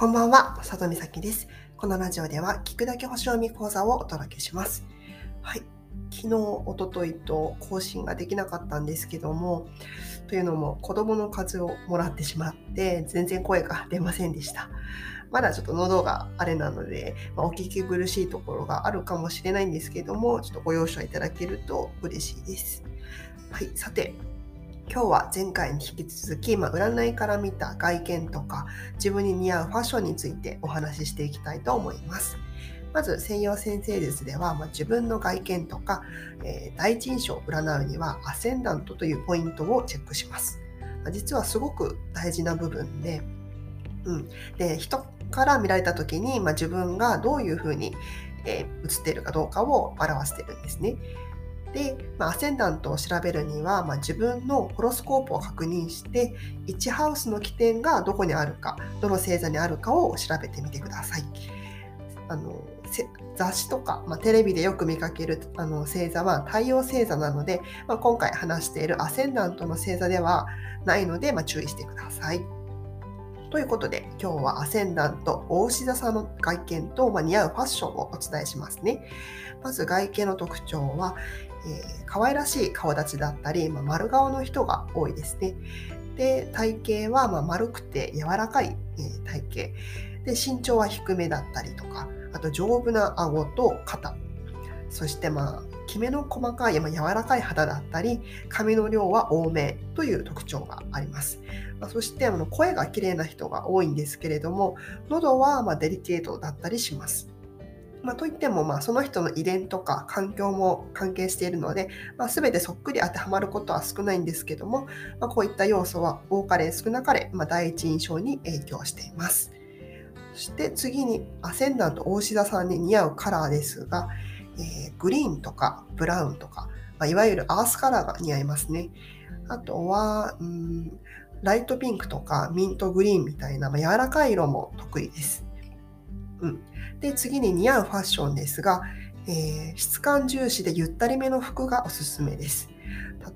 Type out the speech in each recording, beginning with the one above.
こんばんは、里美咲です。このラジオでは聞くだけ星読み講座をお届けします。はい、昨日、おとといと更新ができなかったんですけども、というのも子供の数をもらってしまって全然声が出ませんでした。まだちょっと喉があれなので、まあ、お聞き苦しいところがあるかもしれないんですけども、ちょっとご容赦いただけると嬉しいです。はい、さて、今日は前回に引き続き、まあ、占いから見た外見とか自分に似合うファッションについてお話ししていきたいと思います。まず西洋先生術では、まあ、自分の外見とか、えー、第一印象を占うにはアセンダントというポイントをチェックします。実はすごく大事な部分で、うん、で人から見られた時に、まあ、自分がどういうふうに、えー、映っているかどうかを表しているんですね。で、まあ、アセンダントを調べるには、まあ、自分のホロスコープを確認して1ハウスの起点がどこにあるかどの星座にあるかを調べてみてください。あの雑誌とか、まあ、テレビでよく見かけるあの星座は太陽星座なので、まあ、今回話しているアセンダントの星座ではないので、まあ、注意してください。ということで今日はアセンダント大志座さんの外見と、まあ、似合うファッションをお伝えしますね。まず外見の特徴は、えー、可愛らしい顔立ちだったり、まあ、丸顔の人が多いですね。で体型はま丸くて柔らかい、えー、体型で身長は低めだったりとかあと丈夫な顎と肩そしてまあきめの細かい、まあ、柔らかい肌だったり髪の量は多めという特徴があります、まあ、そしてあの声が綺麗な人が多いんですけれども喉はまデリケートだったりしますまあ、といっても、まあ、その人の遺伝とか環境も関係しているので、まあ、全てそっくり当てはまることは少ないんですけども、まあ、こういった要素は多かれ少なかれ、まあ、第一印象に影響しています。そして次にアセンダント大志田さんに似合うカラーですが、えー、グリーンとかブラウンとか、まあ、いわゆるアースカラーが似合いますね。あとは、うん、ライトピンクとかミントグリーンみたいな、まあ、柔らかい色も得意です。うん、で次に似合うファッションですが、えー、質感重視でゆったりめの服がおすすめです。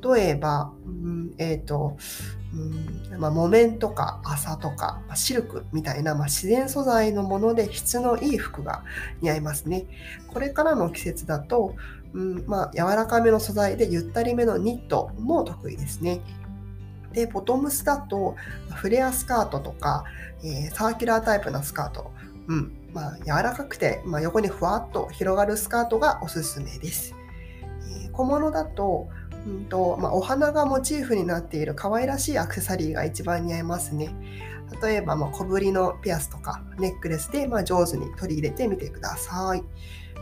例えば、うん、え、ー、と、うんまあ、木綿とか麻とか、まあ、シルクみたいな、まあ、自然素材のもので質のいい服が似合いますね。これからの季節だと、うんまあ、柔らかめの素材でゆったりめのニットも得意ですね。で、ボトムスだとフレアスカートとか、えー、サーキュラータイプのスカート、うんまあ、柔らかくて、まあ、横にふわっと広がるスカートがおすすめです。えー、小物だとうんとまあ、お花がモチーフになっている可愛らしいアクセサリーが一番似合いますね。例えば、まあ、小ぶりのピアスとかネックレスで、まあ、上手に取り入れてみてください。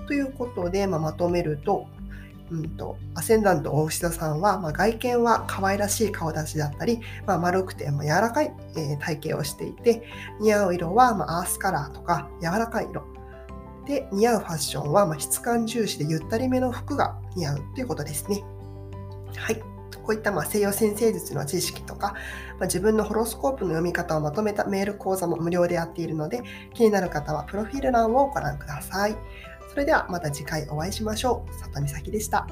ということで、まあ、まとめると、うんと、アセンダント大志田さんは、まあ、外見は可愛らしい顔立ちだったり、まあ、丸くて、まあ、柔らかい、えー、体型をしていて、似合う色は、まあ、アースカラーとか柔らかい色。で、似合うファッションは、まあ、質感重視でゆったりめの服が似合うということですね。はい。こういったま西洋先生術の知識とか、まあ、自分のホロスコープの読み方をまとめたメール講座も無料でやっているので、気になる方はプロフィール欄をご覧ください。それではまた次回お会いしましょう。里美咲でした。